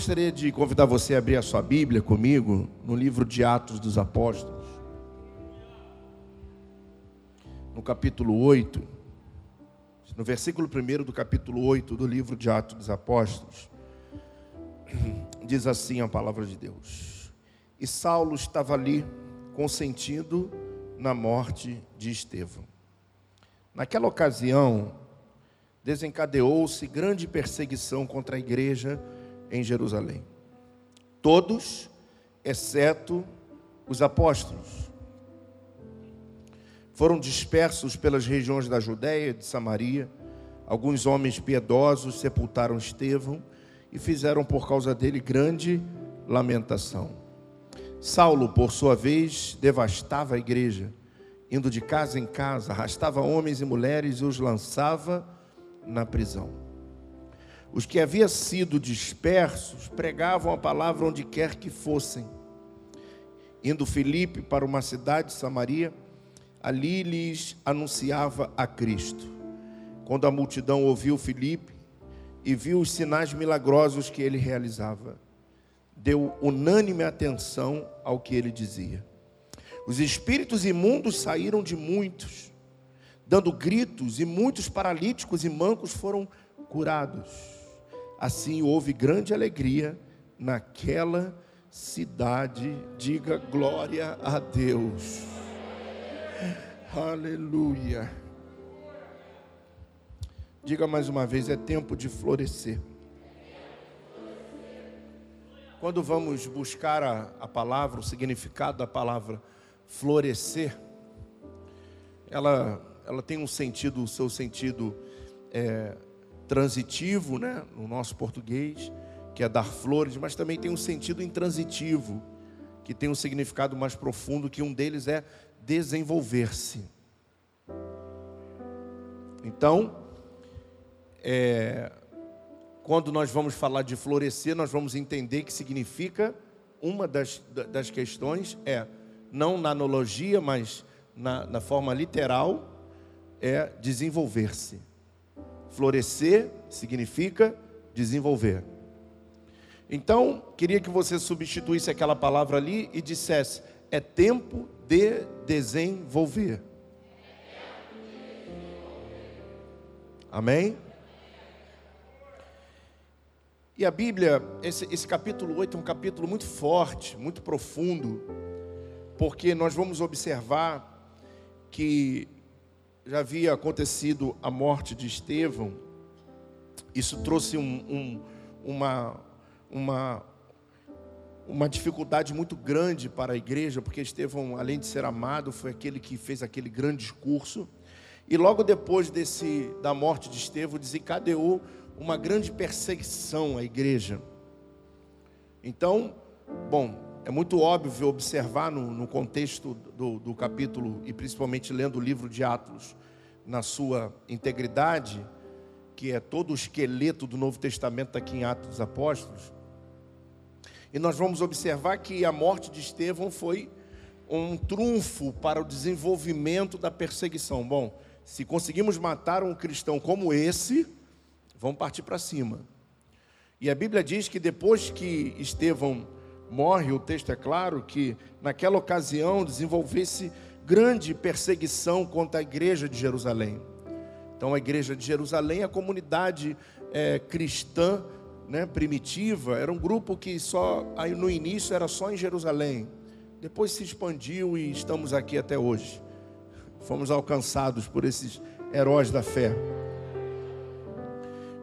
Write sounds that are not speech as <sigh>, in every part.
gostaria de convidar você a abrir a sua Bíblia comigo no livro de Atos dos Apóstolos, no capítulo 8, no versículo 1 do capítulo 8 do livro de Atos dos Apóstolos, diz assim a palavra de Deus: E Saulo estava ali, consentindo na morte de Estevão. Naquela ocasião, desencadeou-se grande perseguição contra a igreja em Jerusalém. Todos, exceto os apóstolos, foram dispersos pelas regiões da Judéia e de Samaria. Alguns homens piedosos sepultaram Estevão e fizeram por causa dele grande lamentação. Saulo, por sua vez, devastava a igreja, indo de casa em casa, arrastava homens e mulheres e os lançava na prisão. Os que haviam sido dispersos pregavam a palavra onde quer que fossem. Indo Filipe para uma cidade de Samaria, ali lhes anunciava a Cristo. Quando a multidão ouviu Filipe e viu os sinais milagrosos que ele realizava, deu unânime atenção ao que ele dizia. Os espíritos imundos saíram de muitos, dando gritos, e muitos paralíticos e mancos foram curados. Assim houve grande alegria naquela cidade. Diga glória a Deus. Aleluia. Diga mais uma vez: é tempo de florescer. Quando vamos buscar a, a palavra, o significado da palavra florescer, ela, ela tem um sentido, o seu sentido é, transitivo, né, no nosso português, que é dar flores, mas também tem um sentido intransitivo, que tem um significado mais profundo, que um deles é desenvolver-se. Então, é, quando nós vamos falar de florescer, nós vamos entender que significa uma das, das questões é não na analogia, mas na, na forma literal, é desenvolver-se. Florescer significa desenvolver. Então, queria que você substituísse aquela palavra ali e dissesse: é tempo de desenvolver. Amém? E a Bíblia, esse, esse capítulo 8 é um capítulo muito forte, muito profundo, porque nós vamos observar que já havia acontecido a morte de Estevão, isso trouxe um, um, uma, uma, uma dificuldade muito grande para a igreja, porque Estevão, além de ser amado, foi aquele que fez aquele grande discurso. E logo depois desse, da morte de Estevão, desencadeou uma grande perseguição à igreja. Então, bom, é muito óbvio observar no, no contexto do, do capítulo, e principalmente lendo o livro de Atos, na sua integridade, que é todo o esqueleto do Novo Testamento aqui em Atos dos Apóstolos. E nós vamos observar que a morte de Estevão foi um trunfo para o desenvolvimento da perseguição. Bom, se conseguimos matar um cristão como esse, vamos partir para cima. E a Bíblia diz que depois que Estevão morre, o texto é claro que naquela ocasião desenvolvesse grande perseguição contra a igreja de Jerusalém. Então, a igreja de Jerusalém, a comunidade é, cristã né, primitiva, era um grupo que só aí no início era só em Jerusalém, depois se expandiu e estamos aqui até hoje. Fomos alcançados por esses heróis da fé.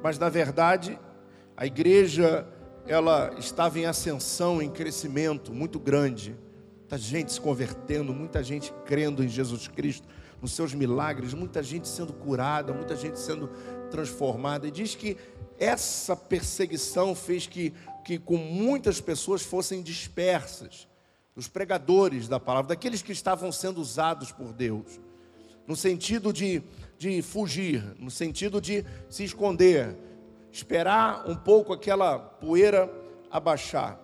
Mas na verdade, a igreja ela estava em ascensão, em crescimento muito grande. Muita gente se convertendo, muita gente crendo em Jesus Cristo, nos seus milagres, muita gente sendo curada, muita gente sendo transformada. E diz que essa perseguição fez que, que com muitas pessoas fossem dispersas, os pregadores da palavra, daqueles que estavam sendo usados por Deus, no sentido de, de fugir, no sentido de se esconder, esperar um pouco aquela poeira abaixar.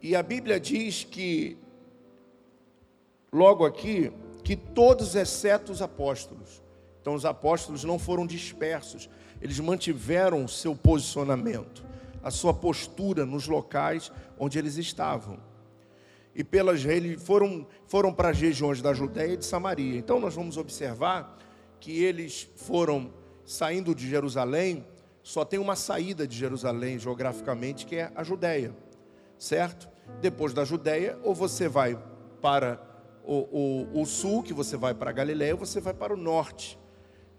E a Bíblia diz que, logo aqui, que todos exceto os apóstolos. Então, os apóstolos não foram dispersos, eles mantiveram o seu posicionamento. a sua postura nos locais onde eles estavam. E pelas foram foram para as regiões da Judéia e de Samaria. Então nós vamos observar que eles foram saindo de Jerusalém, só tem uma saída de Jerusalém geograficamente, que é a Judéia, certo? Depois da Judéia, ou você vai para o, o, o sul, que você vai para a Galiléia, ou você vai para o norte,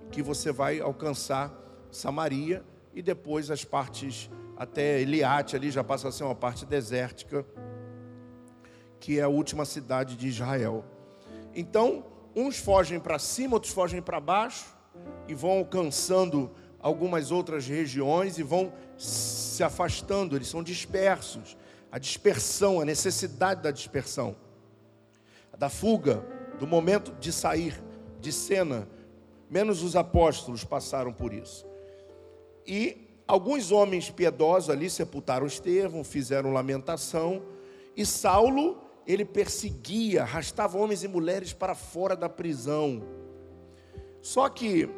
que você vai alcançar Samaria e depois as partes até Eliate ali já passa a ser uma parte desértica, que é a última cidade de Israel. Então, uns fogem para cima, outros fogem para baixo e vão alcançando algumas outras regiões e vão se afastando, eles são dispersos. A dispersão, a necessidade da dispersão, da fuga, do momento de sair de cena, menos os apóstolos passaram por isso. E alguns homens piedosos ali sepultaram Estevão, fizeram lamentação, e Saulo, ele perseguia, arrastava homens e mulheres para fora da prisão. Só que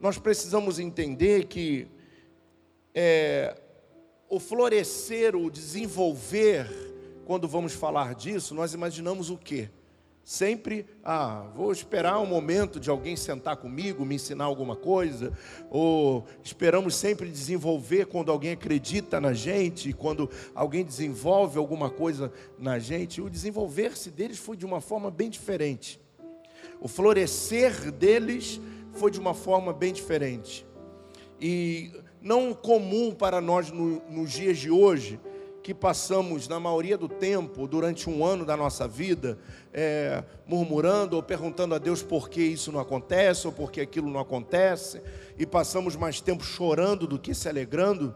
nós precisamos entender que é, o florescer, o desenvolver, quando vamos falar disso, nós imaginamos o quê? Sempre, ah, vou esperar um momento de alguém sentar comigo, me ensinar alguma coisa, ou esperamos sempre desenvolver quando alguém acredita na gente, quando alguém desenvolve alguma coisa na gente. O desenvolver-se deles foi de uma forma bem diferente. O florescer deles foi de uma forma bem diferente. E não comum para nós no, nos dias de hoje, que passamos, na maioria do tempo, durante um ano da nossa vida, é, murmurando ou perguntando a Deus por que isso não acontece ou por que aquilo não acontece, e passamos mais tempo chorando do que se alegrando,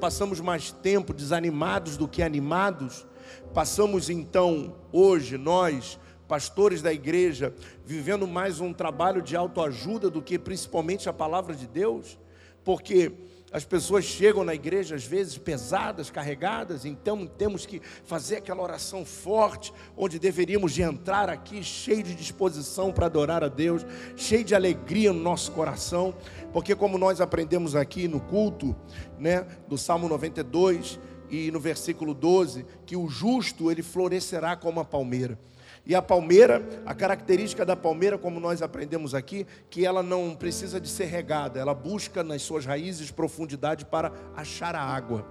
passamos mais tempo desanimados do que animados, passamos então, hoje, nós, pastores da igreja, vivendo mais um trabalho de autoajuda do que principalmente a palavra de Deus, porque as pessoas chegam na igreja às vezes pesadas, carregadas, então temos que fazer aquela oração forte, onde deveríamos de entrar aqui cheio de disposição para adorar a Deus, cheio de alegria no nosso coração, porque como nós aprendemos aqui no culto, né, do Salmo 92 e no versículo 12, que o justo ele florescerá como a palmeira. E a palmeira, a característica da palmeira, como nós aprendemos aqui, que ela não precisa de ser regada, ela busca nas suas raízes profundidade para achar a água.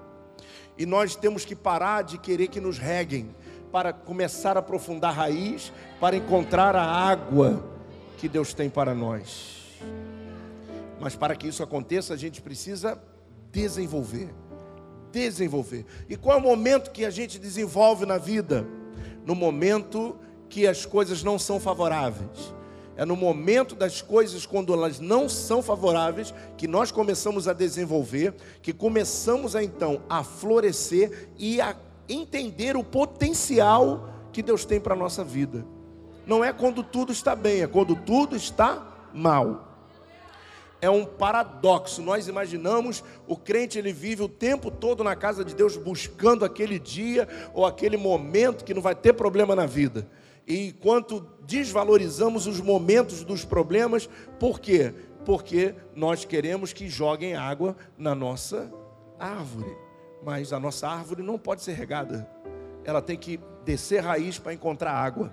E nós temos que parar de querer que nos reguem, para começar a aprofundar a raiz, para encontrar a água que Deus tem para nós. Mas para que isso aconteça, a gente precisa desenvolver. Desenvolver. E qual é o momento que a gente desenvolve na vida? No momento que as coisas não são favoráveis. É no momento das coisas, quando elas não são favoráveis, que nós começamos a desenvolver, que começamos a então a florescer e a entender o potencial que Deus tem para a nossa vida. Não é quando tudo está bem, é quando tudo está mal. É um paradoxo. Nós imaginamos o crente ele vive o tempo todo na casa de Deus buscando aquele dia ou aquele momento que não vai ter problema na vida e enquanto desvalorizamos os momentos dos problemas, por quê? Porque nós queremos que joguem água na nossa árvore, mas a nossa árvore não pode ser regada, ela tem que descer raiz para encontrar água.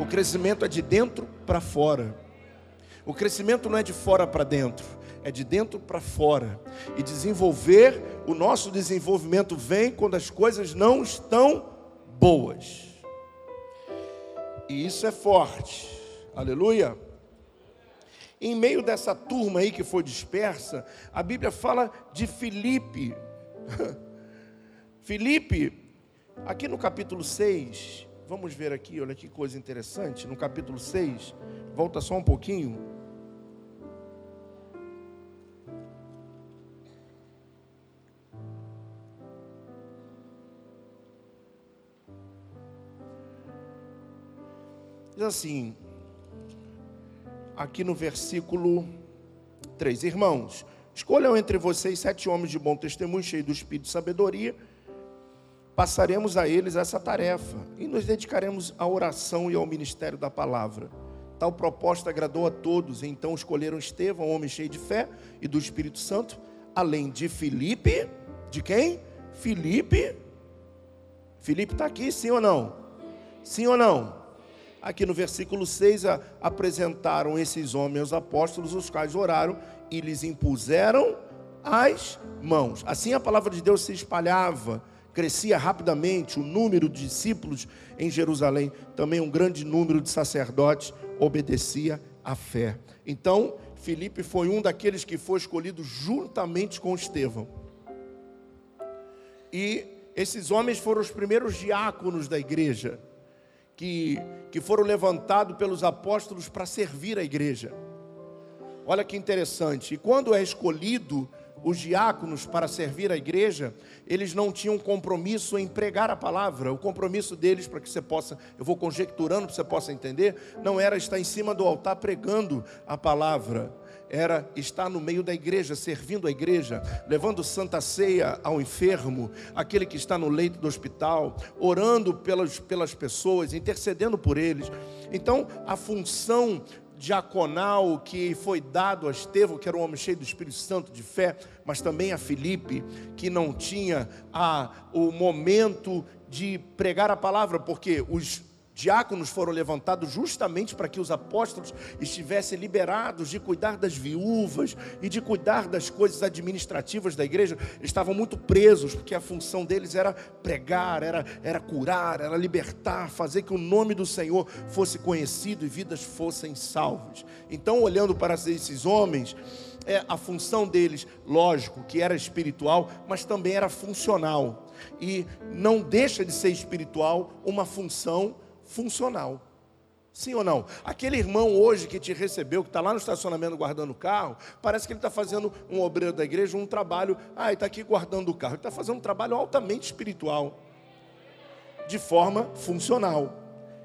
O crescimento é de dentro para fora. O crescimento não é de fora para dentro, é de dentro para fora. E desenvolver, o nosso desenvolvimento vem quando as coisas não estão boas. E isso é forte. Aleluia. Em meio dessa turma aí que foi dispersa, a Bíblia fala de Filipe. <laughs> Filipe, aqui no capítulo 6, vamos ver aqui, olha que coisa interessante, no capítulo 6, volta só um pouquinho. Diz assim, aqui no versículo 3: Irmãos, escolham entre vocês sete homens de bom testemunho, cheios do espírito de sabedoria. Passaremos a eles essa tarefa e nos dedicaremos à oração e ao ministério da palavra. Tal proposta agradou a todos, então escolheram Estevão, homem cheio de fé e do Espírito Santo, além de Filipe De quem? Filipe. Filipe está aqui, sim ou não? Sim ou não? Aqui no versículo 6, a, apresentaram esses homens apóstolos, os quais oraram e lhes impuseram as mãos. Assim a palavra de Deus se espalhava, crescia rapidamente o número de discípulos em Jerusalém, também um grande número de sacerdotes obedecia à fé. Então, Filipe foi um daqueles que foi escolhido juntamente com Estevão. E esses homens foram os primeiros diáconos da igreja, que, que foram levantados pelos apóstolos para servir a igreja. Olha que interessante. E quando é escolhido os diáconos para servir a igreja, eles não tinham compromisso em pregar a palavra. O compromisso deles, para que você possa, eu vou conjecturando para que você possa entender, não era estar em cima do altar pregando a palavra, era estar no meio da igreja, servindo a igreja, levando santa ceia ao enfermo, aquele que está no leito do hospital, orando pelas, pelas pessoas, intercedendo por eles. Então, a função diaconal que foi dado a Estevão, que era um homem cheio do Espírito Santo, de fé, mas também a Filipe, que não tinha a, o momento de pregar a palavra, porque os diáconos foram levantados justamente para que os apóstolos estivessem liberados de cuidar das viúvas e de cuidar das coisas administrativas da igreja. Eles estavam muito presos, porque a função deles era pregar, era, era curar, era libertar, fazer que o nome do Senhor fosse conhecido e vidas fossem salvas. Então, olhando para esses homens, é, a função deles, lógico, que era espiritual, mas também era funcional. E não deixa de ser espiritual uma função funcional. Sim ou não? Aquele irmão hoje que te recebeu, que está lá no estacionamento guardando o carro, parece que ele está fazendo um obreiro da igreja, um trabalho. Ah, ele está aqui guardando o carro. Ele está fazendo um trabalho altamente espiritual, de forma funcional.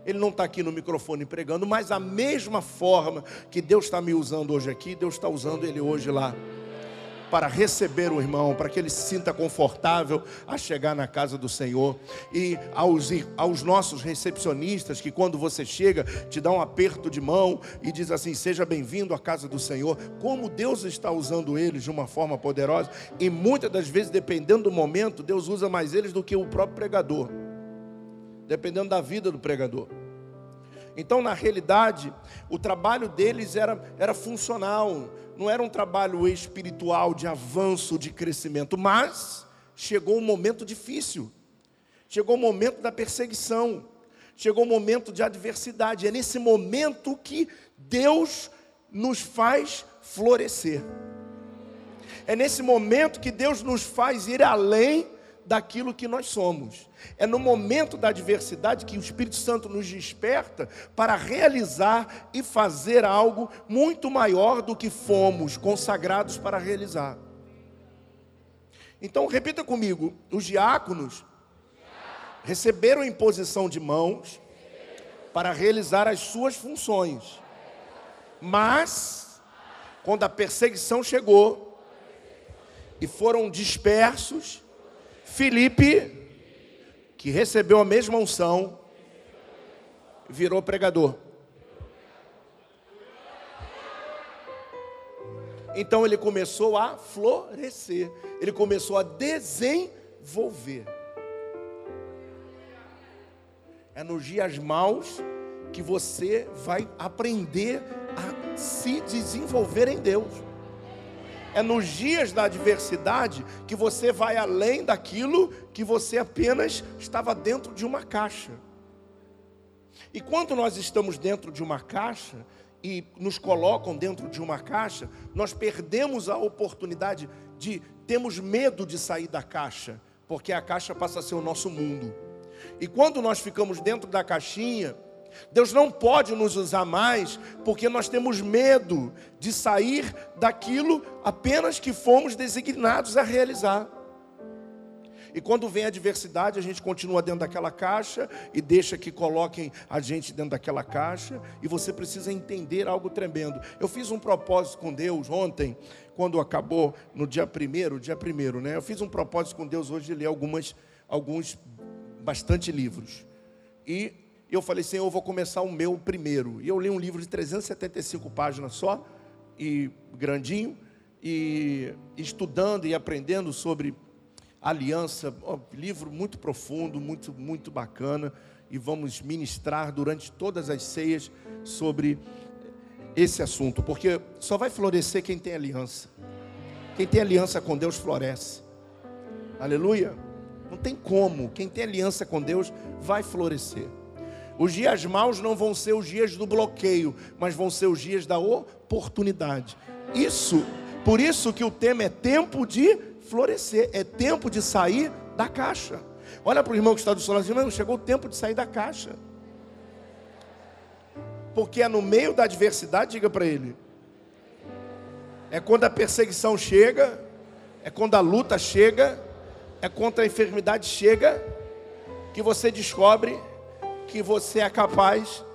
Ele não está aqui no microfone pregando, mas a mesma forma que Deus está me usando hoje aqui, Deus está usando ele hoje lá para receber o irmão, para que ele se sinta confortável a chegar na casa do Senhor. E aos, aos nossos recepcionistas, que quando você chega, te dá um aperto de mão e diz assim: Seja bem-vindo à casa do Senhor. Como Deus está usando eles de uma forma poderosa, e muitas das vezes, dependendo do momento, Deus usa mais eles do que o próprio pregador, dependendo da vida do pregador. Então, na realidade, o trabalho deles era, era funcional, não era um trabalho espiritual de avanço, de crescimento, mas chegou um momento difícil, chegou o um momento da perseguição, chegou o um momento de adversidade. É nesse momento que Deus nos faz florescer. É nesse momento que Deus nos faz ir além daquilo que nós somos. É no momento da adversidade que o Espírito Santo nos desperta para realizar e fazer algo muito maior do que fomos consagrados para realizar. Então, repita comigo: os diáconos receberam imposição de mãos para realizar as suas funções, mas, quando a perseguição chegou e foram dispersos, Felipe, que recebeu a mesma unção, virou pregador. Então ele começou a florescer, ele começou a desenvolver. É nos dias maus que você vai aprender a se desenvolver em Deus. É nos dias da adversidade que você vai além daquilo que você apenas estava dentro de uma caixa. E quando nós estamos dentro de uma caixa e nos colocam dentro de uma caixa, nós perdemos a oportunidade de temos medo de sair da caixa, porque a caixa passa a ser o nosso mundo. E quando nós ficamos dentro da caixinha, Deus não pode nos usar mais porque nós temos medo de sair daquilo apenas que fomos designados a realizar. E quando vem a adversidade, a gente continua dentro daquela caixa e deixa que coloquem a gente dentro daquela caixa. E você precisa entender algo tremendo. Eu fiz um propósito com Deus ontem, quando acabou no dia primeiro, dia primeiro, né? Eu fiz um propósito com Deus hoje de ler algumas, alguns, bastante livros. E e eu falei, Senhor, eu vou começar o meu primeiro. E eu li um livro de 375 páginas só, e grandinho, e estudando e aprendendo sobre Aliança, livro muito profundo, muito, muito bacana. E vamos ministrar durante todas as ceias sobre esse assunto, porque só vai florescer quem tem aliança. Quem tem aliança com Deus floresce. Aleluia. Não tem como. Quem tem aliança com Deus vai florescer. Os dias maus não vão ser os dias do bloqueio, mas vão ser os dias da oportunidade. Isso, por isso que o tema é tempo de florescer, é tempo de sair da caixa. Olha para o irmão que está do seu lado diz, chegou o tempo de sair da caixa. Porque é no meio da adversidade, diga para ele. É quando a perseguição chega, é quando a luta chega, é quando a enfermidade chega, que você descobre que você é capaz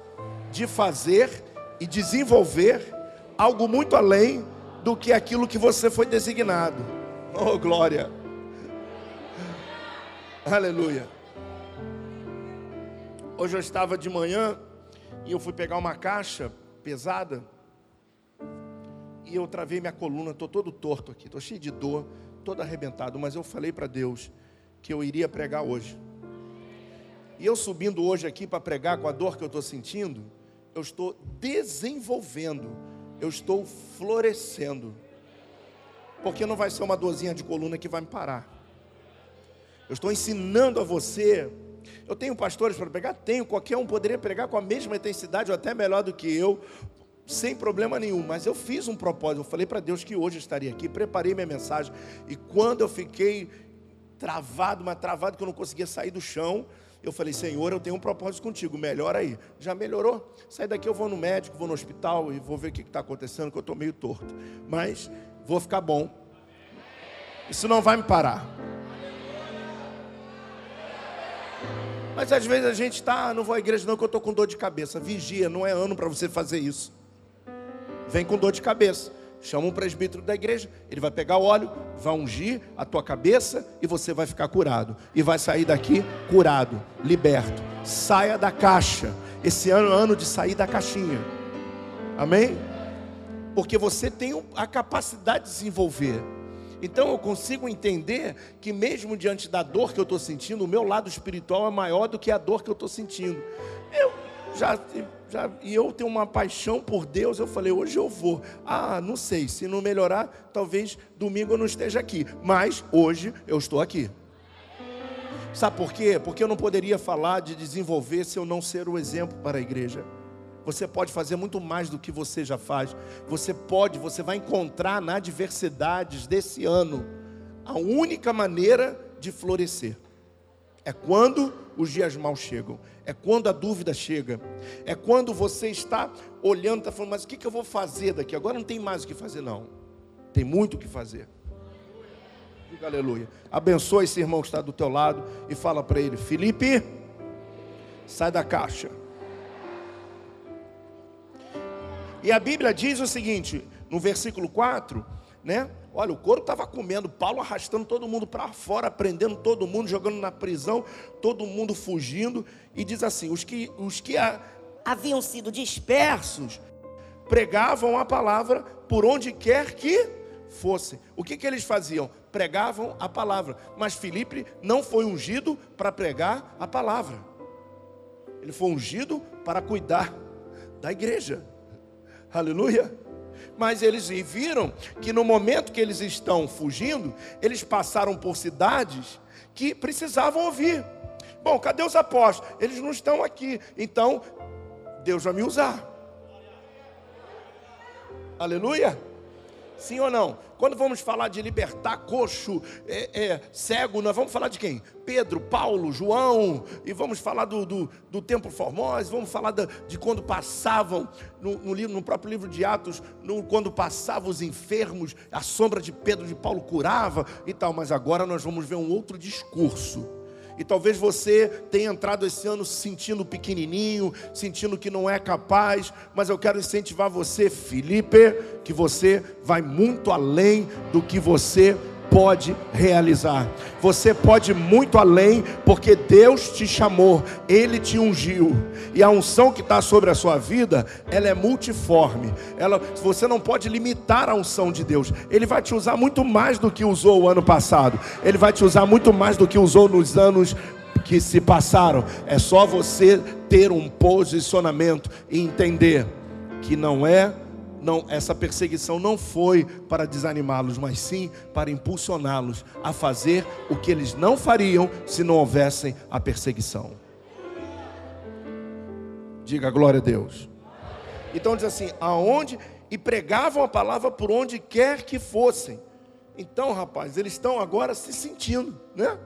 de fazer e desenvolver algo muito além do que aquilo que você foi designado. Oh, glória! Aleluia! Hoje eu estava de manhã e eu fui pegar uma caixa pesada e eu travei minha coluna, estou todo torto aqui, estou cheio de dor, todo arrebentado, mas eu falei para Deus que eu iria pregar hoje. E eu subindo hoje aqui para pregar com a dor que eu estou sentindo, eu estou desenvolvendo, eu estou florescendo. Porque não vai ser uma dorzinha de coluna que vai me parar. Eu estou ensinando a você. Eu tenho pastores para pregar? Tenho. Qualquer um poderia pregar com a mesma intensidade ou até melhor do que eu, sem problema nenhum. Mas eu fiz um propósito. Eu falei para Deus que hoje estaria aqui, preparei minha mensagem. E quando eu fiquei travado, mas travado que eu não conseguia sair do chão, eu falei, Senhor, eu tenho um propósito contigo, melhora aí. Já melhorou? Sai daqui, eu vou no médico, vou no hospital e vou ver o que está acontecendo, que eu estou meio torto. Mas vou ficar bom. Isso não vai me parar. Mas às vezes a gente está, ah, não vou à igreja não, que eu estou com dor de cabeça. Vigia, não é ano para você fazer isso. Vem com dor de cabeça. Chama um presbítero da igreja, ele vai pegar o óleo, vai ungir a tua cabeça e você vai ficar curado. E vai sair daqui curado, liberto. Saia da caixa. Esse ano é ano de sair da caixinha. Amém? Porque você tem a capacidade de desenvolver. Então eu consigo entender que mesmo diante da dor que eu estou sentindo, o meu lado espiritual é maior do que a dor que eu estou sentindo. Eu já, já, e eu tenho uma paixão por Deus, eu falei, hoje eu vou. Ah, não sei, se não melhorar, talvez domingo eu não esteja aqui. Mas hoje eu estou aqui. Sabe por quê? Porque eu não poderia falar de desenvolver se eu não ser o exemplo para a igreja. Você pode fazer muito mais do que você já faz. Você pode, você vai encontrar na adversidades desse ano a única maneira de florescer. É quando os dias maus chegam. É quando a dúvida chega. É quando você está olhando, está falando, mas o que, eu vou fazer daqui? Agora não tem mais o que fazer, não. Tem muito o que fazer. Diga aleluia. Abençoa esse irmão que está do teu lado e fala para ele: Felipe, sai da caixa. E a Bíblia diz o seguinte, no versículo 4, né? Olha, o couro estava comendo, Paulo arrastando todo mundo para fora, prendendo todo mundo, jogando na prisão, todo mundo fugindo. E diz assim: os que, os que a, haviam sido dispersos pregavam a palavra por onde quer que fossem. O que, que eles faziam? Pregavam a palavra. Mas Filipe não foi ungido para pregar a palavra, ele foi ungido para cuidar da igreja. Aleluia mas eles viram que no momento que eles estão fugindo, eles passaram por cidades que precisavam ouvir. Bom, cadê os apóstolos? Eles não estão aqui. Então, Deus vai me usar. Aleluia. Sim ou não? Quando vamos falar de libertar coxo, é, é, cego, nós vamos falar de quem? Pedro, Paulo, João, e vamos falar do, do, do Templo Formoso, vamos falar da, de quando passavam, no, no, no próprio livro de Atos, no, quando passavam os enfermos, a sombra de Pedro, de Paulo curava e tal, mas agora nós vamos ver um outro discurso e talvez você tenha entrado esse ano se sentindo pequenininho, sentindo que não é capaz, mas eu quero incentivar você, Felipe, que você vai muito além do que você pode realizar. Você pode muito além, porque Deus te chamou, Ele te ungiu. E a unção que está sobre a sua vida, ela é multiforme. Ela, você não pode limitar a unção de Deus. Ele vai te usar muito mais do que usou o ano passado. Ele vai te usar muito mais do que usou nos anos que se passaram. É só você ter um posicionamento e entender que não é não, essa perseguição não foi para desanimá-los, mas sim para impulsioná-los a fazer o que eles não fariam se não houvessem a perseguição. Diga glória a Deus. Então diz assim: aonde e pregavam a palavra por onde quer que fossem. Então, rapaz, eles estão agora se sentindo, né?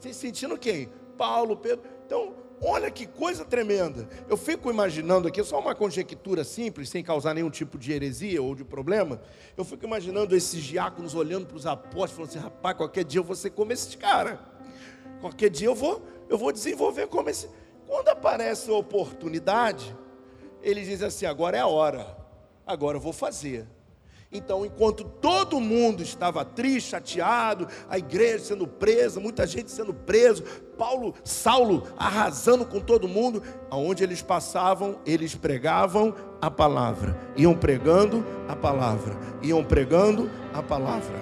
Se sentindo quem? Paulo, Pedro. Então, Olha que coisa tremenda. Eu fico imaginando aqui, só uma conjectura simples, sem causar nenhum tipo de heresia ou de problema. Eu fico imaginando esses diáconos olhando para os apóstolos, falando assim: rapaz, qualquer dia eu vou ser como esse cara. Qualquer dia eu vou, eu vou desenvolver como esse. Quando aparece a oportunidade, eles dizem assim: agora é a hora, agora eu vou fazer. Então, enquanto todo mundo estava triste, chateado, a igreja sendo presa, muita gente sendo preso, Paulo, Saulo arrasando com todo mundo, aonde eles passavam, eles pregavam a palavra, iam pregando a palavra, iam pregando a palavra.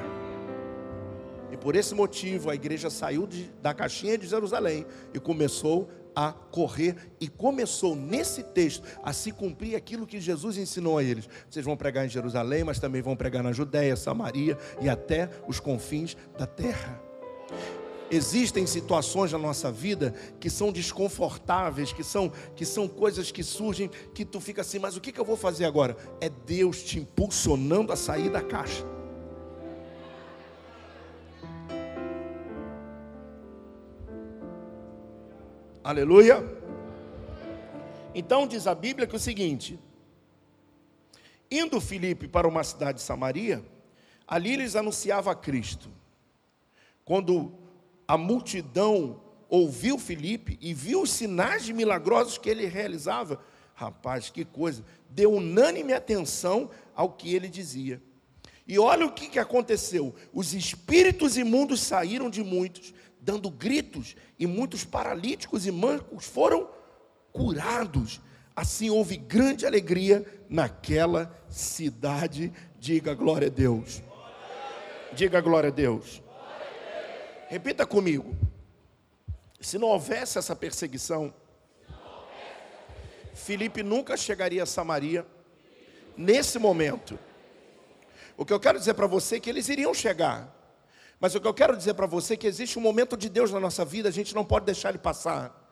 E por esse motivo a igreja saiu de, da caixinha de Jerusalém e começou a correr e começou nesse texto a se cumprir aquilo que Jesus ensinou a eles. Vocês vão pregar em Jerusalém, mas também vão pregar na Judéia, Samaria e até os confins da terra. Existem situações na nossa vida que são desconfortáveis, que são, que são coisas que surgem que tu fica assim, mas o que, que eu vou fazer agora? É Deus te impulsionando a sair da caixa. Aleluia. Então diz a Bíblia que é o seguinte: indo Filipe para uma cidade de Samaria, ali eles anunciava a Cristo. Quando a multidão ouviu Filipe e viu os sinais milagrosos que ele realizava, rapaz, que coisa, deu unânime atenção ao que ele dizia. E olha o que aconteceu: os espíritos imundos saíram de muitos dando gritos, e muitos paralíticos e mancos foram curados. Assim houve grande alegria naquela cidade. Diga glória a Deus. Diga glória a Deus. Repita comigo. Se não houvesse essa perseguição, Felipe nunca chegaria a Samaria nesse momento. O que eu quero dizer para você é que eles iriam chegar, mas o que eu quero dizer para você é que existe um momento de Deus na nossa vida, a gente não pode deixar ele passar.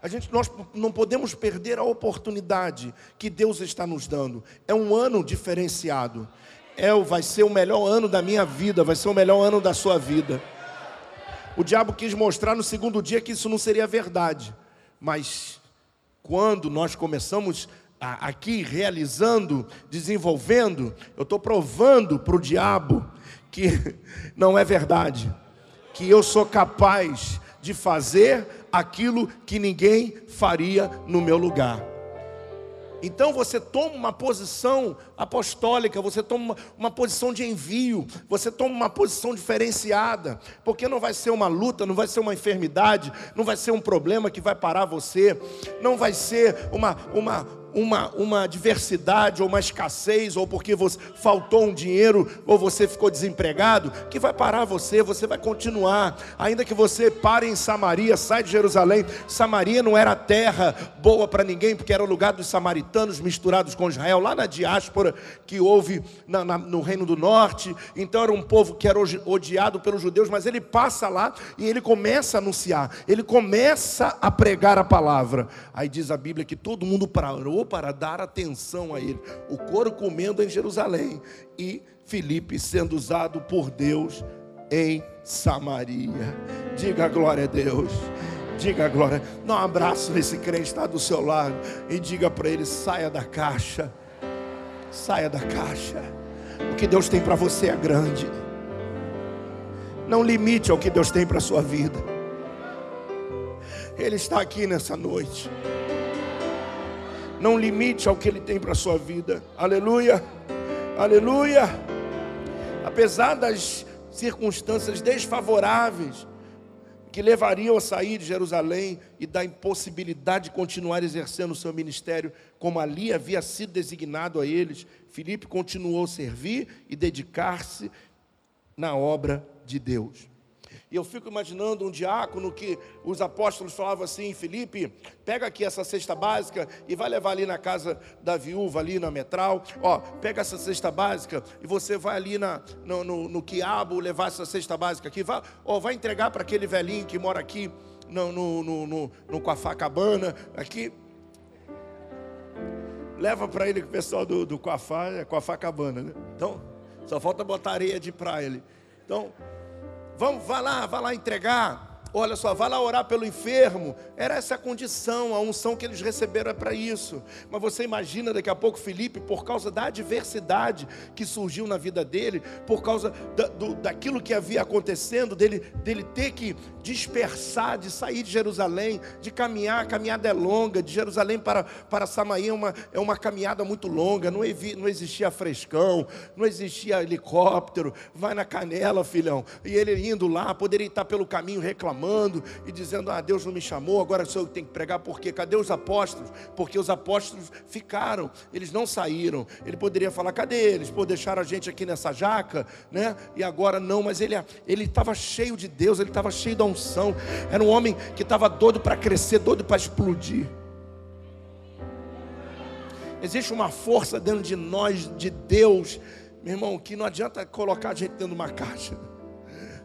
A gente, nós não podemos perder a oportunidade que Deus está nos dando. É um ano diferenciado. É, vai ser o melhor ano da minha vida, vai ser o melhor ano da sua vida. O diabo quis mostrar no segundo dia que isso não seria verdade. Mas quando nós começamos aqui realizando, desenvolvendo, eu estou provando para o diabo que <laughs> não é verdade, que eu sou capaz de fazer aquilo que ninguém faria no meu lugar. Então você toma uma posição apostólica, você toma uma, uma, posição de envio, você toma uma posição diferenciada, porque não vai ser uma luta, não vai ser uma enfermidade, não vai ser um problema que vai parar você, não vai ser uma, uma, uma, uma diversidade ou uma escassez, ou porque você, faltou um dinheiro, ou você ficou desempregado, que vai parar você, você vai continuar. Ainda que você pare em Samaria, sai de Jerusalém. Samaria não era terra boa para ninguém, porque era o lugar dos samaritanos misturados com Israel, lá na diáspora que houve na, na, no Reino do Norte. Então era um povo que era odiado pelos judeus, mas ele passa lá e ele começa a anunciar, ele começa a pregar a palavra. Aí diz a Bíblia que todo mundo parou para dar atenção a ele. O coro comendo em Jerusalém e Filipe sendo usado por Deus em Samaria. Diga glória a Deus. Diga glória. Um abraço nesse crente está do seu lado e diga para ele: saia da caixa. Saia da caixa. O que Deus tem para você é grande. Não limite ao que Deus tem para a sua vida. Ele está aqui nessa noite. Não limite ao que Ele tem para a sua vida. Aleluia. Aleluia. Apesar das circunstâncias desfavoráveis que levariam a sair de Jerusalém e da impossibilidade de continuar exercendo o seu ministério como ali havia sido designado a eles, Filipe continuou a servir e dedicar-se na obra de Deus. E eu fico imaginando um diácono que os apóstolos falavam assim: Felipe, pega aqui essa cesta básica e vai levar ali na casa da viúva, ali na metral. Ó, pega essa cesta básica e você vai ali na, no, no, no quiabo levar essa cesta básica aqui. Vai, ó, vai entregar para aquele velhinho que mora aqui no, no, no, no, no aqui. Leva para ele que o pessoal do, do Coafá é Coafá-Cabana, né? Então, só falta botar areia de praia ali. Então, Vamos, vá lá, vá lá entregar. Olha só, vá lá orar pelo enfermo. Era essa a condição, a unção que eles receberam é para isso. Mas você imagina daqui a pouco Felipe, por causa da adversidade que surgiu na vida dele, por causa da, do, daquilo que havia acontecendo, dele, dele ter que dispersar, de sair de Jerusalém, de caminhar, a caminhada é longa, de Jerusalém para, para Samaí é uma, é uma caminhada muito longa, não, evi, não existia frescão, não existia helicóptero, vai na canela, filhão. E ele indo lá, poderia estar pelo caminho reclamando reclamando e dizendo: Ah, Deus não me chamou, agora sou eu que tenho que pregar, por quê? Cadê os apóstolos? Porque os apóstolos ficaram, eles não saíram. Ele poderia falar: Cadê eles? Pô, deixaram a gente aqui nessa jaca, né? E agora não, mas ele ele estava cheio de Deus, ele estava cheio da unção. Era um homem que estava doido para crescer, doido para explodir. Existe uma força dentro de nós, de Deus, meu irmão, que não adianta colocar a gente dentro de uma caixa.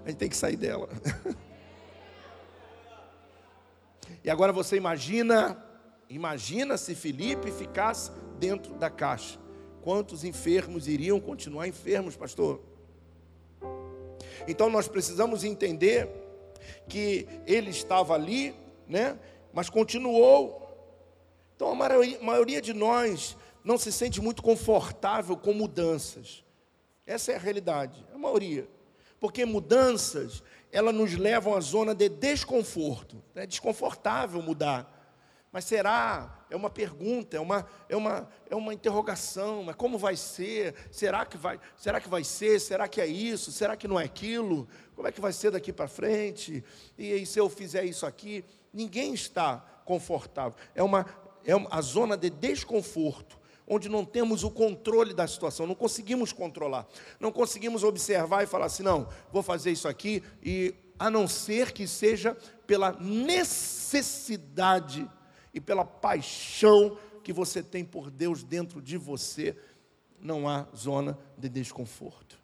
A gente tem que sair dela. <laughs> E agora você imagina, imagina se Felipe ficasse dentro da caixa. Quantos enfermos iriam continuar enfermos, pastor? Então nós precisamos entender que ele estava ali, né? Mas continuou. Então a maioria de nós não se sente muito confortável com mudanças. Essa é a realidade, a maioria. Porque mudanças, elas nos levam à zona de desconforto. É desconfortável mudar. Mas será? É uma pergunta, é uma, é uma, é uma interrogação. Mas como vai ser? Será que vai, será que vai ser? Será que é isso? Será que não é aquilo? Como é que vai ser daqui para frente? E, e se eu fizer isso aqui? Ninguém está confortável. É uma, é uma, a zona de desconforto onde não temos o controle da situação, não conseguimos controlar, não conseguimos observar e falar assim, não, vou fazer isso aqui, e a não ser que seja pela necessidade e pela paixão que você tem por Deus dentro de você, não há zona de desconforto.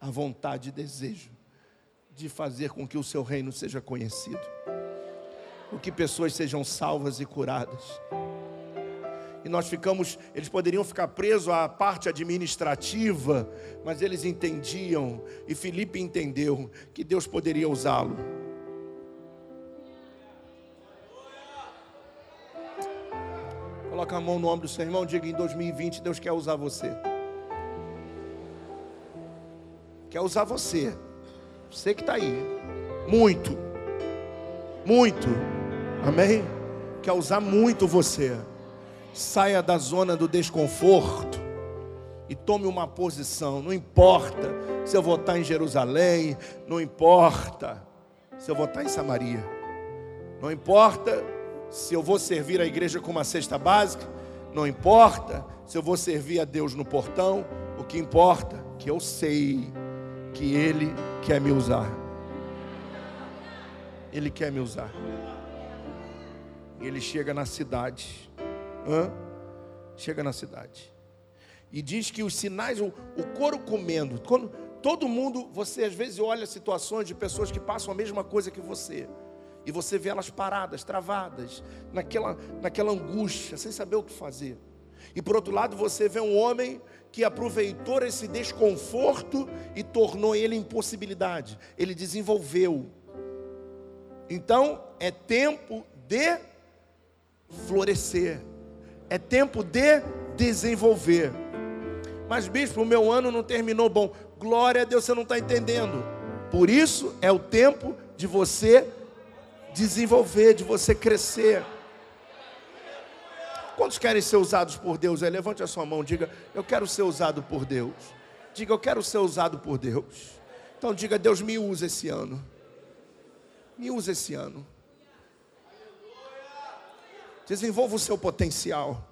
A vontade e desejo de fazer com que o seu reino seja conhecido, com que pessoas sejam salvas e curadas e nós ficamos, eles poderiam ficar presos à parte administrativa, mas eles entendiam, e Felipe entendeu que Deus poderia usá-lo. Coloca a mão no ombro do seu irmão, diga em 2020 Deus quer usar você. Quer usar você. Você que está aí. Muito. Muito. Amém? Quer usar muito você saia da zona do desconforto e tome uma posição. Não importa se eu vou estar em Jerusalém, não importa se eu vou estar em Samaria, não importa se eu vou servir a igreja com uma cesta básica, não importa se eu vou servir a Deus no portão, o que importa é que eu sei que Ele quer me usar. Ele quer me usar. Ele chega na cidade Hã? Chega na cidade. E diz que os sinais, o, o couro comendo, quando todo mundo, você às vezes olha situações de pessoas que passam a mesma coisa que você. E você vê elas paradas, travadas, naquela, naquela angústia, sem saber o que fazer. E por outro lado, você vê um homem que aproveitou esse desconforto e tornou ele impossibilidade. Ele desenvolveu. Então, é tempo de florescer. É tempo de desenvolver. Mas, bispo, o meu ano não terminou bom. Glória a Deus, você não está entendendo. Por isso é o tempo de você desenvolver, de você crescer. Quantos querem ser usados por Deus? Aí, levante a sua mão, diga: Eu quero ser usado por Deus. Diga: Eu quero ser usado por Deus. Então diga, Deus me usa esse ano. Me usa esse ano. Desenvolva o seu potencial.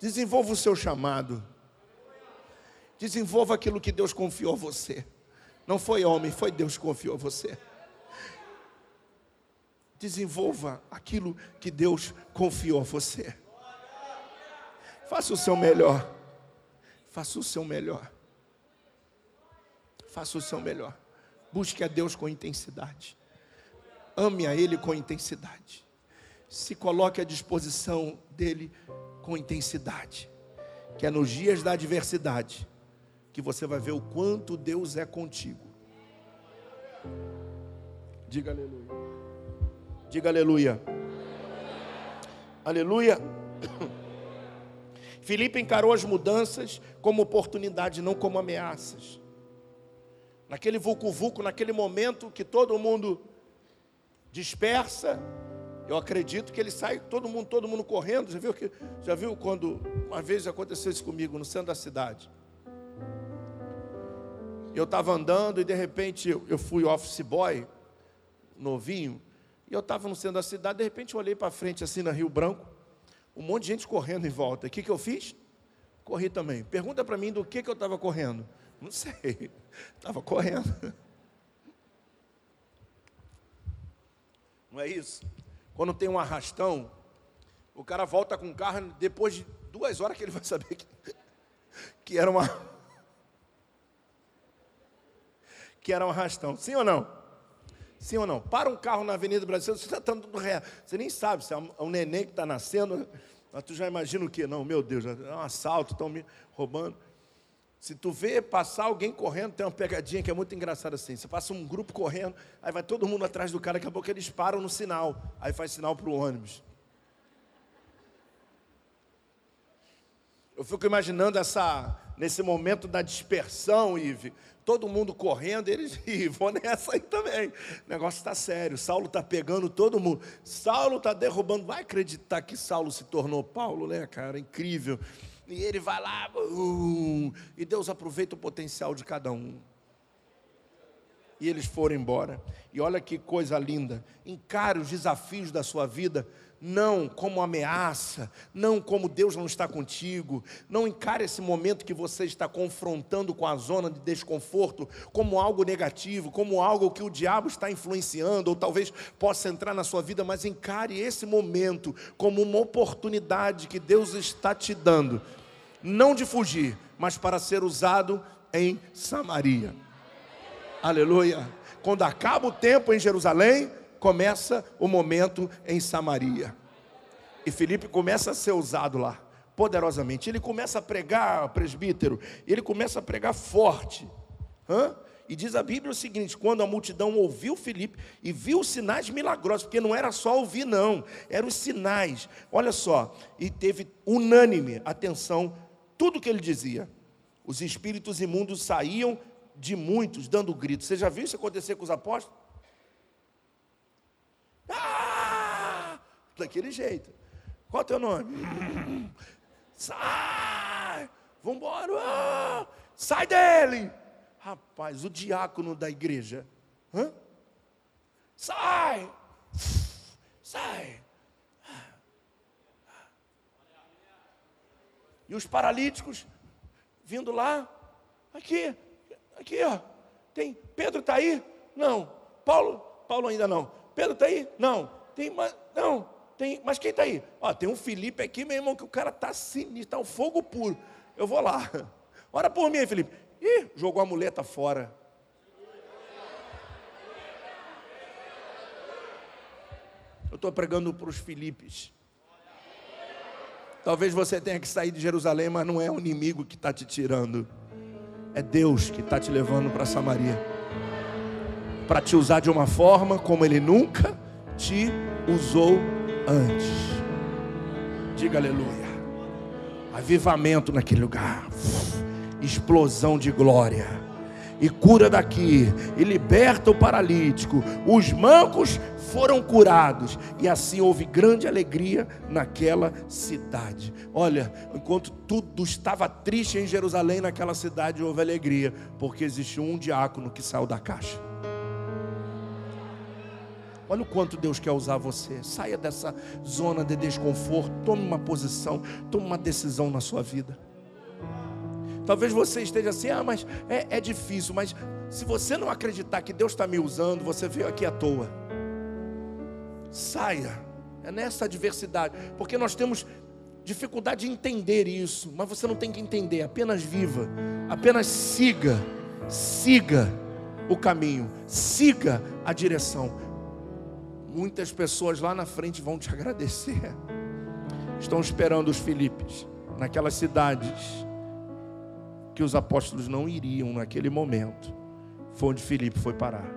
Desenvolva o seu chamado. Desenvolva aquilo que Deus confiou a você. Não foi homem, foi Deus que confiou a você. Desenvolva aquilo que Deus confiou a você. Faça o seu melhor. Faça o seu melhor. Faça o seu melhor. Busque a Deus com intensidade. Ame a Ele com intensidade. Se coloque à disposição dEle com intensidade. Que é nos dias da adversidade que você vai ver o quanto Deus é contigo. Diga aleluia. Diga aleluia. Aleluia. <coughs> Filipe encarou as mudanças como oportunidade, não como ameaças. Naquele vulco-vulco, naquele momento que todo mundo dispersa, eu acredito que ele sai, todo mundo, todo mundo correndo. Já viu que, já viu quando uma vez aconteceu isso comigo no centro da cidade? Eu estava andando e de repente eu fui office boy, novinho, e eu estava no centro da cidade, de repente eu olhei para frente assim na Rio Branco, um monte de gente correndo em volta. O que, que eu fiz? Corri também. Pergunta para mim do que, que eu estava correndo. Não sei. <laughs> Estava correndo. Não é isso? Quando tem um arrastão, o cara volta com o carro, depois de duas horas que ele vai saber que, que era uma. Que era um arrastão. Sim ou não? Sim ou não? Para um carro na Avenida Brasil, você está dando ré. Você nem sabe se é um neném que está nascendo. Mas tu já imagina o quê? Não, meu Deus, é um assalto, estão me roubando. Se tu vê passar alguém correndo, tem uma pegadinha que é muito engraçada assim. Você passa um grupo correndo, aí vai todo mundo atrás do cara, daqui a pouco eles param no sinal. Aí faz sinal para o ônibus. Eu fico imaginando essa, nesse momento da dispersão, Ive, todo mundo correndo, eles <laughs> e vão nessa aí também. O negócio está sério. Saulo está pegando todo mundo. Saulo está derrubando. Vai acreditar que Saulo se tornou Paulo, né, cara? Incrível. E ele vai lá, e Deus aproveita o potencial de cada um. E eles foram embora. E olha que coisa linda. Encare os desafios da sua vida não como ameaça, não como Deus não está contigo, não encare esse momento que você está confrontando com a zona de desconforto como algo negativo, como algo que o diabo está influenciando, ou talvez possa entrar na sua vida, mas encare esse momento como uma oportunidade que Deus está te dando, não de fugir, mas para ser usado em Samaria. Aleluia. Quando acaba o tempo em Jerusalém, começa o momento em Samaria. E Felipe começa a ser usado lá, poderosamente. Ele começa a pregar, presbítero, ele começa a pregar forte. Hã? E diz a Bíblia o seguinte: quando a multidão ouviu Felipe e viu os sinais milagrosos, porque não era só ouvir, não, eram os sinais. Olha só, e teve unânime atenção tudo que ele dizia. Os espíritos imundos saíam de muitos, dando gritos. Você já viu isso acontecer com os apóstolos? Ah! Daquele jeito. Qual é o teu nome? Sai! Vambora! Ah! Sai dele! Rapaz, o diácono da igreja. Hã? Sai! Sai! E os paralíticos vindo lá, aqui, aqui, ó. Tem Pedro está aí? Não. Paulo, Paulo ainda não. Pedro está aí? Não. Tem mais. Não. Tem, mas quem está aí? Ó, tem um Felipe aqui, meu irmão, que o cara está sinistro, está um fogo puro. Eu vou lá. <laughs> Ora por mim, Felipe. Ih, jogou a muleta fora. Eu estou pregando para os Filipes. Talvez você tenha que sair de Jerusalém, mas não é o inimigo que está te tirando. É Deus que está te levando para Samaria para te usar de uma forma como Ele nunca te usou antes. Diga aleluia. Avivamento naquele lugar, explosão de glória, e cura daqui, e liberta o paralítico. Os mancos foram curados, e assim houve grande alegria naquela cidade. Olha, enquanto tudo estava triste em Jerusalém, naquela cidade houve alegria, porque existiu um diácono que saiu da caixa. Olha o quanto Deus quer usar você. Saia dessa zona de desconforto, tome uma posição, tome uma decisão na sua vida. Talvez você esteja assim, ah, mas é, é difícil, mas se você não acreditar que Deus está me usando, você veio aqui à toa. Saia, é nessa adversidade, porque nós temos dificuldade de entender isso, mas você não tem que entender, apenas viva, apenas siga, siga o caminho, siga a direção Muitas pessoas lá na frente vão te <laughs> agradecer. Estão esperando os Filipes naquelas cidades que os apóstolos não iriam naquele momento. Foi onde Filipe foi parar.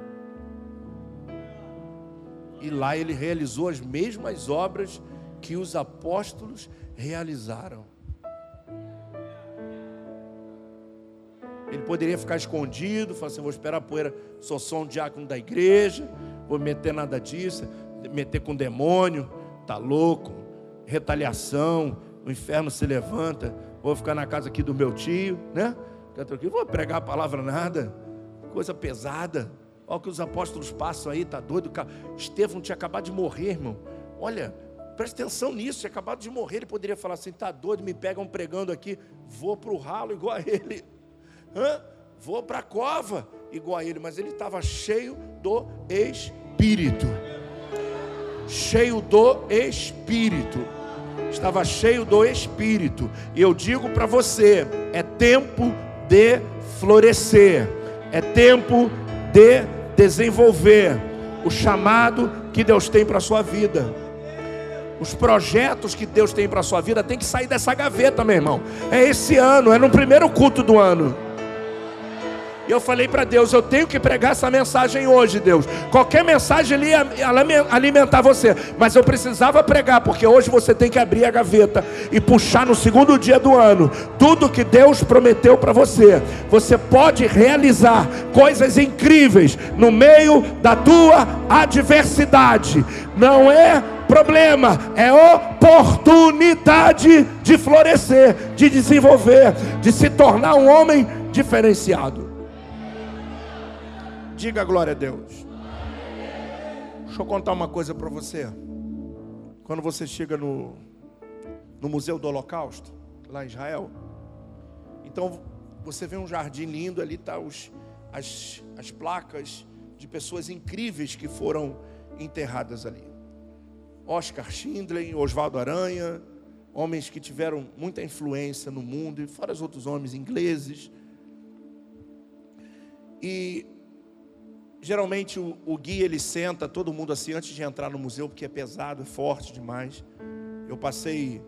E lá ele realizou as mesmas obras que os apóstolos realizaram. Ele poderia ficar escondido, falar assim: vou esperar a poeira, sou só um diácono da igreja, vou meter nada disso, meter com demônio, tá louco, retaliação, o inferno se levanta, vou ficar na casa aqui do meu tio, né? Vou pregar a palavra nada, coisa pesada. Olha o que os apóstolos passam aí, tá doido? Estevão tinha acabado de morrer, irmão. Olha, presta atenção nisso, tinha acabado de morrer. Ele poderia falar assim: tá doido, me pegam pregando aqui, vou para o ralo igual a ele. Hã? Vou para a cova igual a ele, mas ele estava cheio do Espírito. Cheio do Espírito. Estava cheio do Espírito. E eu digo para você: é tempo de florescer, é tempo de desenvolver o chamado que Deus tem para a sua vida. Os projetos que Deus tem para a sua vida tem que sair dessa gaveta, meu irmão. É esse ano, é no primeiro culto do ano. E eu falei para Deus: eu tenho que pregar essa mensagem hoje, Deus. Qualquer mensagem ali alimentar você, mas eu precisava pregar, porque hoje você tem que abrir a gaveta e puxar no segundo dia do ano tudo que Deus prometeu para você. Você pode realizar coisas incríveis no meio da tua adversidade. Não é problema, é oportunidade de florescer, de desenvolver, de se tornar um homem diferenciado. Diga glória a Deus. Deixa eu contar uma coisa para você. Quando você chega no, no Museu do Holocausto, lá em Israel, então você vê um jardim lindo, ali tá os, as, as placas de pessoas incríveis que foram enterradas ali. Oscar Schindler, Oswaldo Aranha, homens que tiveram muita influência no mundo, e fora os outros homens ingleses. E Geralmente o, o, guia ele senta todo mundo assim antes de entrar no museu, porque é pesado, é forte demais. Eu passei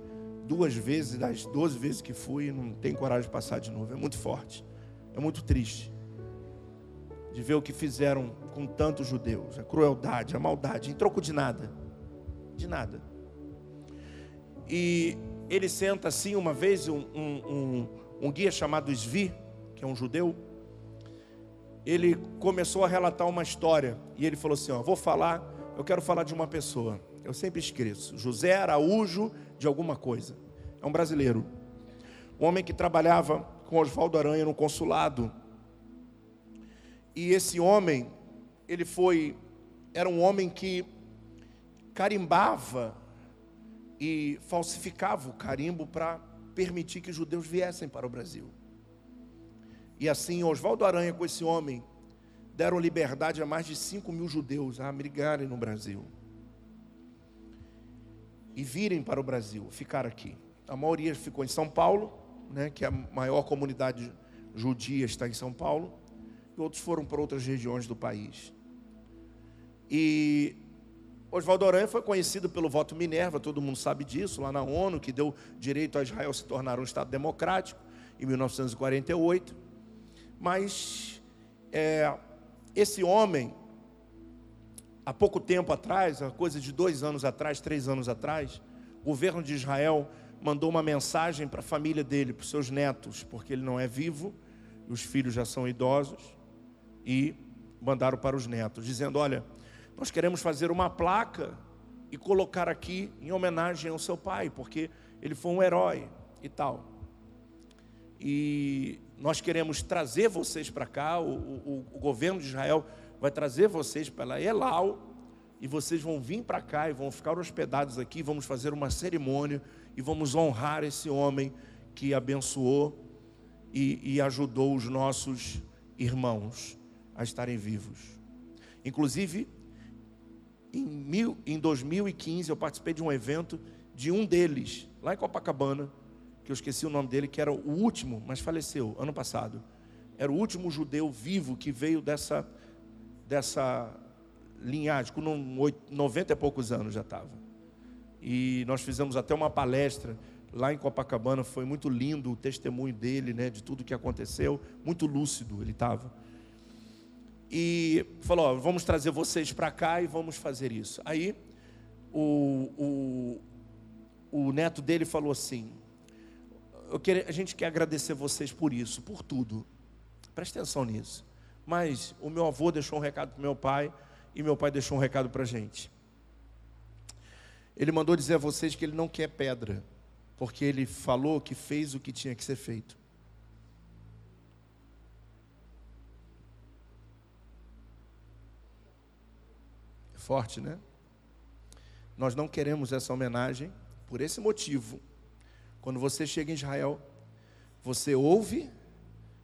duas vezes, das 12 vezes que fui, não tenho coragem de passar de novo. É muito forte, é muito triste de ver o que fizeram com tantos judeus, a crueldade, a maldade, em troco de nada, de nada. E ele senta assim uma vez, um, um, um, um guia chamado Svi, que é um judeu, ele começou a relatar uma história e ele falou assim: ó, vou falar, eu quero falar de uma pessoa. Eu sempre esqueço. José Araújo de alguma coisa. É um brasileiro. Um homem que trabalhava com Oswaldo Aranha no consulado. E esse homem, ele foi era um homem que carimbava e falsificava o carimbo para permitir que os judeus viessem para o Brasil. E assim, Oswaldo Aranha com esse homem deram liberdade a mais de 5 mil judeus a migrarem no Brasil. E virem para o Brasil, ficar aqui. A maioria ficou em São Paulo, né, que é a maior comunidade judia está em São Paulo, e outros foram para outras regiões do país. E Oswaldo Aranha foi conhecido pelo voto Minerva, todo mundo sabe disso, lá na ONU, que deu direito a Israel se tornar um Estado democrático, em 1948. Mas é, esse homem, há pouco tempo atrás, há coisa de dois anos atrás, três anos atrás, o governo de Israel mandou uma mensagem para a família dele, para os seus netos, porque ele não é vivo, os filhos já são idosos. e mandaram para os netos, dizendo: Olha, nós queremos fazer uma placa e colocar aqui em homenagem ao seu pai, porque ele foi um herói e tal. E nós queremos trazer vocês para cá, o, o, o, governo de Israel vai trazer vocês para Elau, e vocês vão vir para cá e vão ficar hospedados aqui, vamos fazer uma cerimônia e vamos honrar esse homem que abençoou e, e ajudou os nossos irmãos a estarem vivos. Inclusive, em, mil, em 2015, eu participei de um evento de um deles, lá em Copacabana, que eu esqueci o nome dele, que era o último, mas faleceu ano passado. Era o último judeu vivo que veio dessa, dessa linhagem, com 90 e poucos anos já estava. E nós fizemos até uma palestra lá em Copacabana, foi muito lindo o testemunho dele, né, de tudo que aconteceu, muito lúcido ele estava. E falou: ó, vamos trazer vocês para cá e vamos fazer isso. Aí o, o, o neto dele falou assim: quero, a gente quer agradecer vocês por isso, por tudo. Preste atenção nisso. Mas o meu avô deixou um recado para meu pai e meu pai deixou um recado para a gente. Ele mandou dizer a vocês que ele não quer pedra, porque ele falou que fez o que tinha que ser feito. É forte, né? Nós não queremos essa homenagem por esse motivo. Quando você chega em Israel, você ouve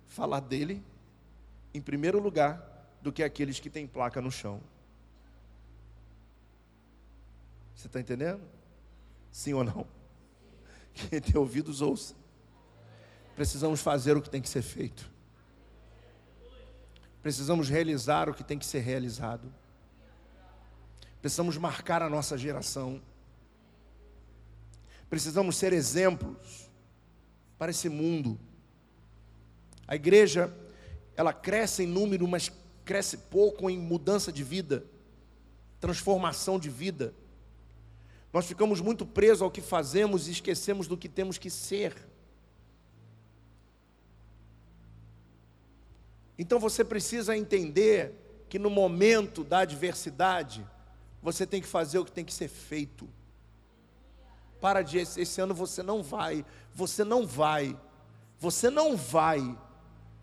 falar dele em primeiro lugar do que aqueles que têm placa no chão. Você está entendendo? Sim ou não? <laughs> Quem tem ouvidos, ouça. Precisamos fazer o que tem que ser feito. Precisamos realizar o que tem que ser realizado. Precisamos marcar a nossa geração. Precisamos ser exemplos para esse mundo. A igreja, ela cresce em número, mas cresce pouco em mudança de vida, transformação de vida. Nós ficamos muito presos ao que fazemos e esquecemos do que temos que ser. Então você precisa entender que no momento da adversidade, você tem que fazer o que tem que ser feito. Para de esse ano você não vai, você não vai, você não vai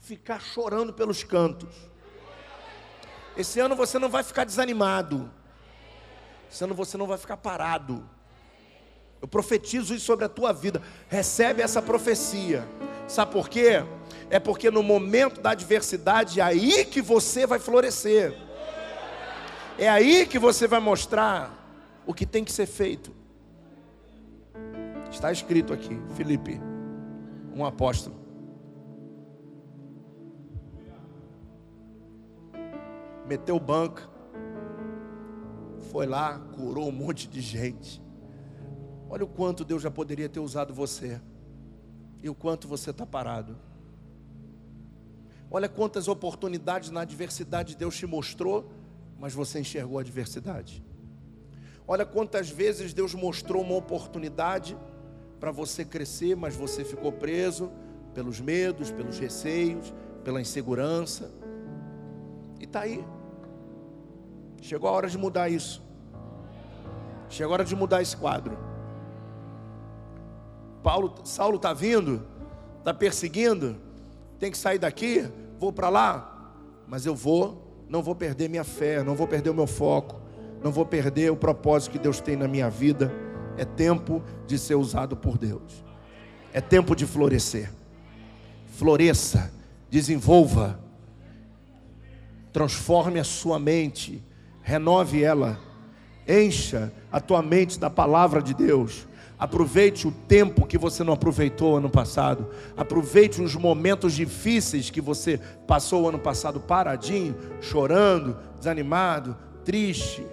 ficar chorando pelos cantos. Esse ano você não vai ficar desanimado senão você não vai ficar parado. Eu profetizo isso sobre a tua vida. Recebe essa profecia. Sabe por quê? É porque no momento da adversidade é aí que você vai florescer. É aí que você vai mostrar o que tem que ser feito. Está escrito aqui, Felipe, um apóstolo. Meteu banca, foi lá, curou um monte de gente. Olha o quanto Deus já poderia ter usado você, e o quanto você está parado. Olha quantas oportunidades na adversidade Deus te mostrou, mas você enxergou a adversidade. Olha quantas vezes Deus mostrou uma oportunidade para você crescer, mas você ficou preso pelos medos, pelos receios, pela insegurança. E está aí. Chegou a hora de mudar isso. Chegou a hora de mudar esse quadro. Paulo, Saulo está vindo, está perseguindo, tem que sair daqui, vou para lá, mas eu vou, não vou perder minha fé, não vou perder o meu foco, não vou perder o propósito que Deus tem na minha vida. É tempo de ser usado por Deus. É tempo de florescer. Floresça, desenvolva, transforme a sua mente renove ela, encha a tua mente da palavra de Deus. Aproveite o tempo que você não aproveitou ano passado. Aproveite os momentos difíceis que você passou ano passado paradinho, chorando, desanimado, triste.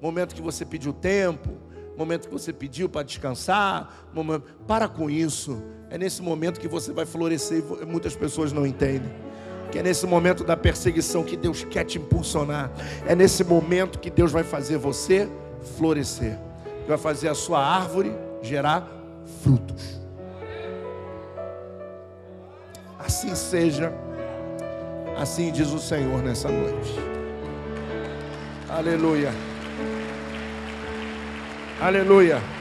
Momento que você pediu tempo, momento que você pediu para descansar. Momento... Para com isso. É nesse momento que você vai florescer muitas pessoas não entendem que é nesse momento da perseguição que Deus quer te impulsionar. É nesse momento que Deus vai fazer você florescer. Vai fazer a sua árvore gerar frutos. Assim seja. Assim diz o Senhor nessa noite. Aleluia. Aleluia.